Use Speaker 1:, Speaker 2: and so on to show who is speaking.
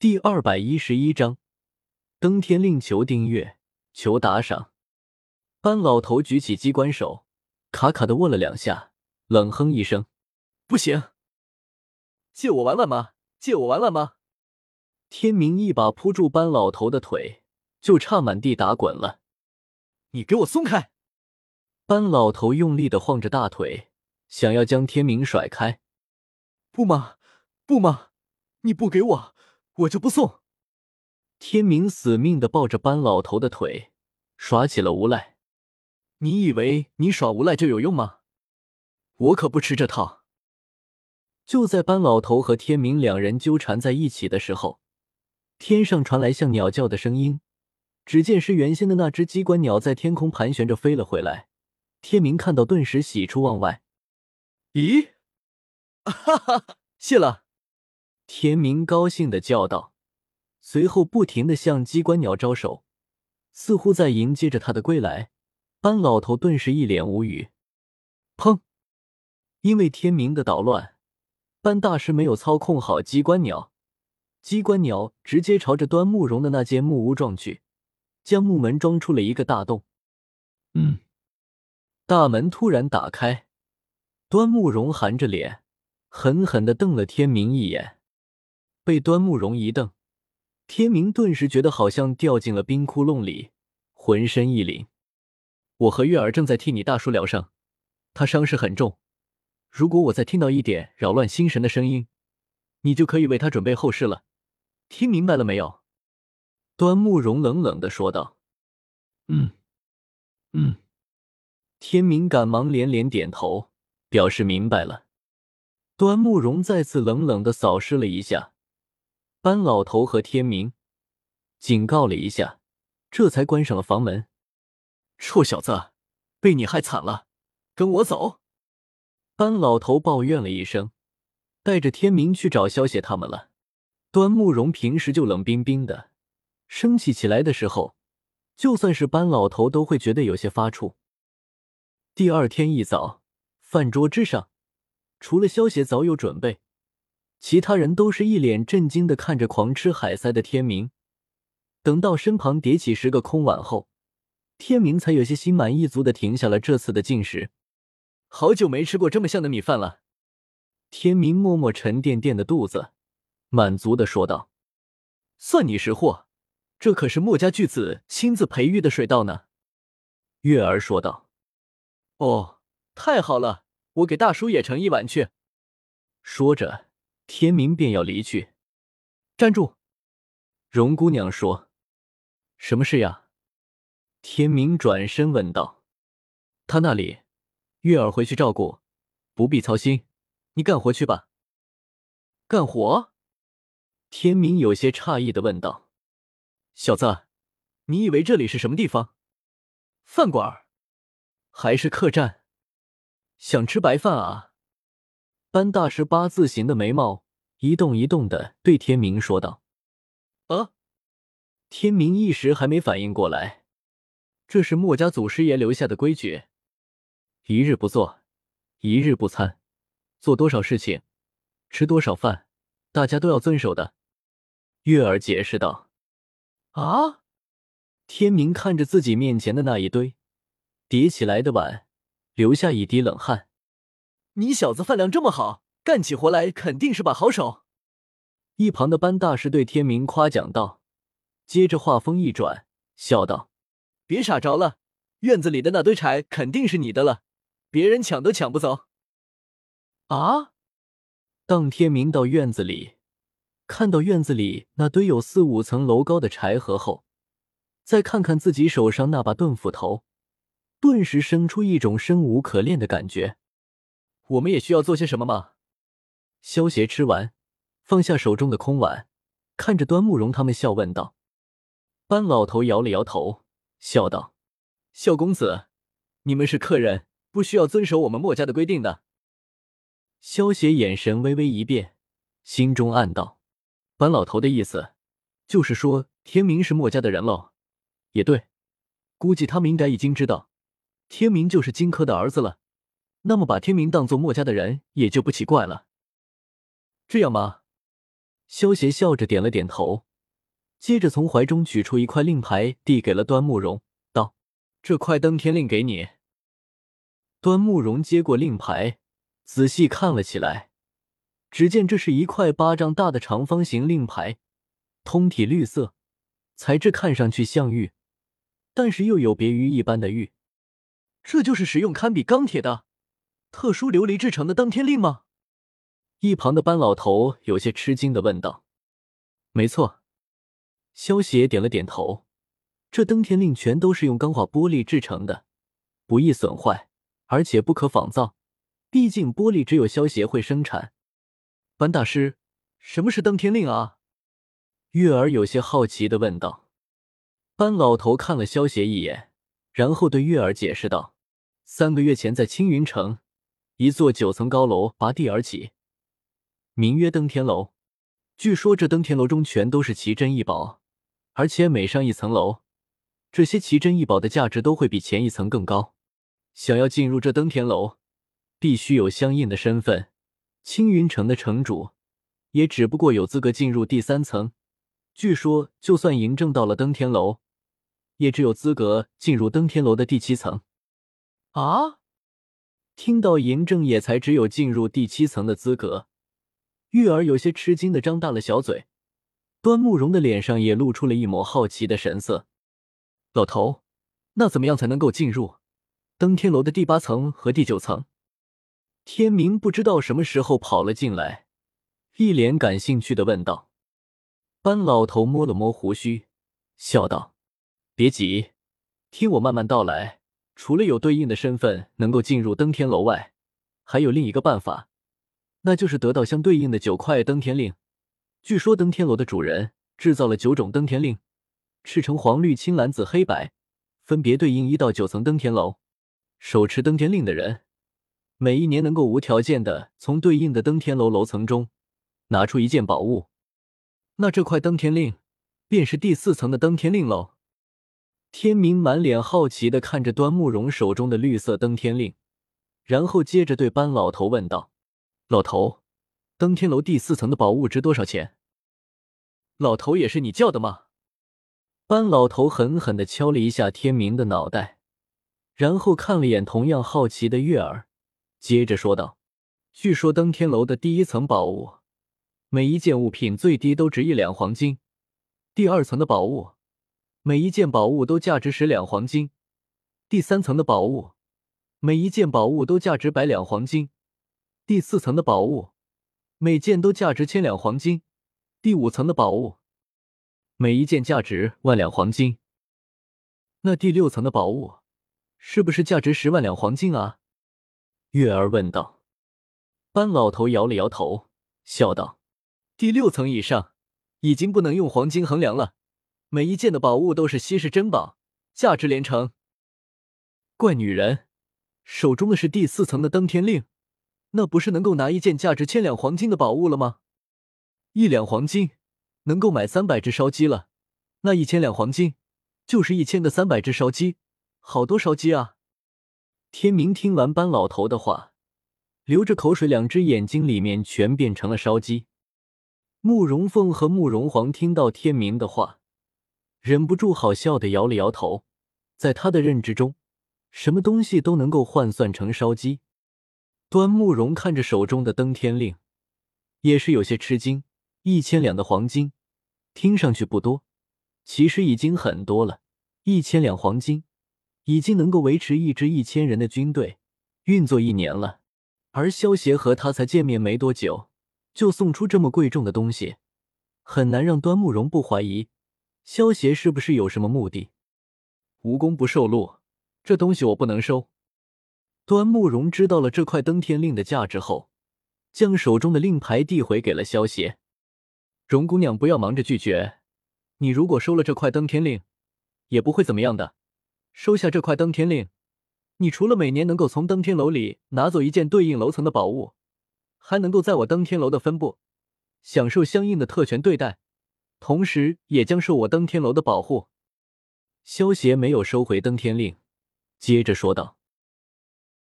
Speaker 1: 第二百一十一章，登天令求订阅，求打赏。班老头举起机关手，卡卡的握了两下，冷哼一声：“
Speaker 2: 不行，借我玩玩吗？借我玩玩吗？”
Speaker 1: 天明一把扑住班老头的腿，就差满地打滚了。
Speaker 2: “你给我松开！”
Speaker 1: 班老头用力的晃着大腿，想要将天明甩开。
Speaker 2: “不嘛？不嘛？你不给我！”我就不送。
Speaker 1: 天明死命的抱着班老头的腿，耍起了无赖。
Speaker 2: 你以为你耍无赖就有用吗？我可不吃这套。
Speaker 1: 就在班老头和天明两人纠缠在一起的时候，天上传来像鸟叫的声音。只见是原先的那只机关鸟在天空盘旋着飞了回来。天明看到，顿时喜出望外。
Speaker 2: 咦，哈哈，谢了。
Speaker 1: 天明高兴的叫道，随后不停的向机关鸟招手，似乎在迎接着他的归来。班老头顿时一脸无语。砰！因为天明的捣乱，班大师没有操控好机关鸟，机关鸟直接朝着端木荣的那间木屋撞去，将木门撞出了一个大洞。嗯，大门突然打开，端木荣含着脸，狠狠的瞪了天明一眼。被端木荣一瞪，天明顿时觉得好像掉进了冰窟窿里，浑身一凛。我和月儿正在替你大叔疗伤，他伤势很重。如果我再听到一点扰乱心神的声音，你就可以为他准备后事了。听明白了没有？端木荣冷冷的说道。嗯，嗯。天明赶忙连连点头，表示明白了。端木荣再次冷冷的扫视了一下。班老头和天明警告了一下，这才关上了房门。
Speaker 2: 臭小子，被你害惨了，跟我走！
Speaker 1: 班老头抱怨了一声，带着天明去找萧邪他们了。端木荣平时就冷冰冰的，生气起来的时候，就算是班老头都会觉得有些发怵。第二天一早，饭桌之上，除了萧邪早有准备。其他人都是一脸震惊的看着狂吃海塞的天明，等到身旁叠起十个空碗后，天明才有些心满意足的停下了这次的进食。
Speaker 2: 好久没吃过这么香的米饭了，
Speaker 1: 天明摸摸沉甸甸的肚子，满足的说道：“
Speaker 2: 算你识货，这可是墨家巨子亲自培育的水稻呢。”
Speaker 1: 月儿说道：“
Speaker 2: 哦，太好了，我给大叔也盛一碗去。”
Speaker 1: 说着。天明便要离去，
Speaker 2: 站住！
Speaker 1: 荣姑娘说：“什么事呀？”天明转身问道：“他那里，月儿回去照顾，不必操心，你干活去吧。”
Speaker 2: 干活？
Speaker 1: 天明有些诧异的问道：“
Speaker 2: 小子，你以为这里是什么地方？饭馆，还是客栈？想吃白饭啊？”
Speaker 1: 班大师八字形的眉毛一动一动的对天明说道：“
Speaker 2: 啊！”
Speaker 1: 天明一时还没反应过来，这是墨家祖师爷留下的规矩：一日不做，一日不餐，做多少事情，吃多少饭，大家都要遵守的。”月儿解释道。
Speaker 2: “啊！”
Speaker 1: 天明看着自己面前的那一堆叠起来的碗，流下一滴冷汗。
Speaker 2: 你小子饭量这么好，干起活来肯定是把好手。
Speaker 1: 一旁的班大师对天明夸奖道，接着话锋一转，笑道：“
Speaker 2: 别傻着了，院子里的那堆柴肯定是你的了，别人抢都抢不走。”
Speaker 1: 啊！当天明到院子里，看到院子里那堆有四五层楼高的柴禾后，再看看自己手上那把钝斧头，顿时生出一种生无可恋的感觉。
Speaker 2: 我们也需要做些什么吗？
Speaker 1: 萧协吃完，放下手中的空碗，看着端木荣他们笑问道。班老头摇了摇头，笑道：“
Speaker 2: 萧公子，你们是客人，不需要遵守我们墨家的规定的。”
Speaker 1: 萧协眼神微微一变，心中暗道：“班老头的意思，就是说天明是墨家的人喽？也对，估计他们应该已经知道，天明就是荆轲的儿子了。”那么把天明当做墨家的人也就不奇怪了，
Speaker 2: 这样吗？
Speaker 1: 萧协笑着点了点头，接着从怀中取出一块令牌，递给了端木荣，道：“
Speaker 2: 这块登天令给你。”
Speaker 1: 端木荣接过令牌，仔细看了起来，只见这是一块巴掌大的长方形令牌，通体绿色，材质看上去像玉，但是又有别于一般的玉。
Speaker 2: 这就是使用堪比钢铁的特殊琉璃制成的登天令吗？
Speaker 1: 一旁的班老头有些吃惊的问道：“没错。”萧协点了点头。这登天令全都是用钢化玻璃制成的，不易损坏，而且不可仿造。毕竟玻璃只有萧协会生产。
Speaker 2: 班大师，什么是登天令啊？
Speaker 1: 月儿有些好奇的问道。班老头看了萧协一眼。然后对月儿解释道：“三个月前，在青云城，一座九层高楼拔地而起，名曰登天楼。据说这登天楼中全都是奇珍异宝，而且每上一层楼，这些奇珍异宝的价值都会比前一层更高。想要进入这登天楼，必须有相应的身份。青云城的城主，也只不过有资格进入第三层。据说，就算嬴政到了登天楼。”也只有资格进入登天楼的第七层。
Speaker 2: 啊！
Speaker 1: 听到嬴政也才只有进入第七层的资格，玉儿有些吃惊的张大了小嘴，端木荣的脸上也露出了一抹好奇的神色。
Speaker 2: 老头，那怎么样才能够进入登天楼的第八层和第九层？
Speaker 1: 天明不知道什么时候跑了进来，一脸感兴趣的问道。班老头摸了摸胡须，笑道。别急，听我慢慢道来。除了有对应的身份能够进入登天楼外，还有另一个办法，那就是得到相对应的九块登天令。据说登天楼的主人制造了九种登天令，赤橙黄绿青蓝紫黑白，分别对应一到九层登天楼。手持登天令的人，每一年能够无条件的从对应的登天楼楼层中拿出一件宝物。那这块登天令便是第四层的登天令喽。天明满脸好奇的看着端木荣手中的绿色登天令，然后接着对班老头问道：“老头，登天楼第四层的宝物值多少钱？”
Speaker 2: 老头也是你叫的吗？
Speaker 1: 班老头狠狠的敲了一下天明的脑袋，然后看了眼同样好奇的月儿，接着说道：“据说登天楼的第一层宝物，每一件物品最低都值一两黄金；第二层的宝物。”每一件宝物都价值十两黄金，第三层的宝物，每一件宝物都价值百两黄金，第四层的宝物，每件都价值千两黄金，第五层的宝物，每一件价值万两黄金。那第六层的宝物，是不是价值十万两黄金啊？月儿问道。班老头摇了摇头，笑道：“
Speaker 2: 第六层以上，已经不能用黄金衡量了。”每一件的宝物都是稀世珍宝，价值连城。
Speaker 1: 怪女人，手中的是第四层的登天令，那不是能够拿一件价值千两黄金的宝物了吗？一两黄金能够买三百只烧鸡了，那一千两黄金就是一千个三百只烧鸡，好多烧鸡啊！天明听完班老头的话，流着口水，两只眼睛里面全变成了烧鸡。慕容凤和慕容皇听到天明的话。忍不住好笑的摇了摇头，在他的认知中，什么东西都能够换算成烧鸡。端木荣看着手中的登天令，也是有些吃惊。一千两的黄金，听上去不多，其实已经很多了。一千两黄金，已经能够维持一支一千人的军队运作一年了。而萧协和他才见面没多久，就送出这么贵重的东西，很难让端木荣不怀疑。萧协是不是有什么目的？
Speaker 2: 无功不受禄，这东西我不能收。
Speaker 1: 端木荣知道了这块登天令的价值后，将手中的令牌递回给了萧协。
Speaker 2: 荣姑娘，不要忙着拒绝。你如果收了这块登天令，也不会怎么样的。收下这块登天令，你除了每年能够从登天楼里拿走一件对应楼层的宝物，还能够在我登天楼的分部享受相应的特权对待。同时，也将受我登天楼的保护。
Speaker 1: 萧协没有收回登天令，接着说道。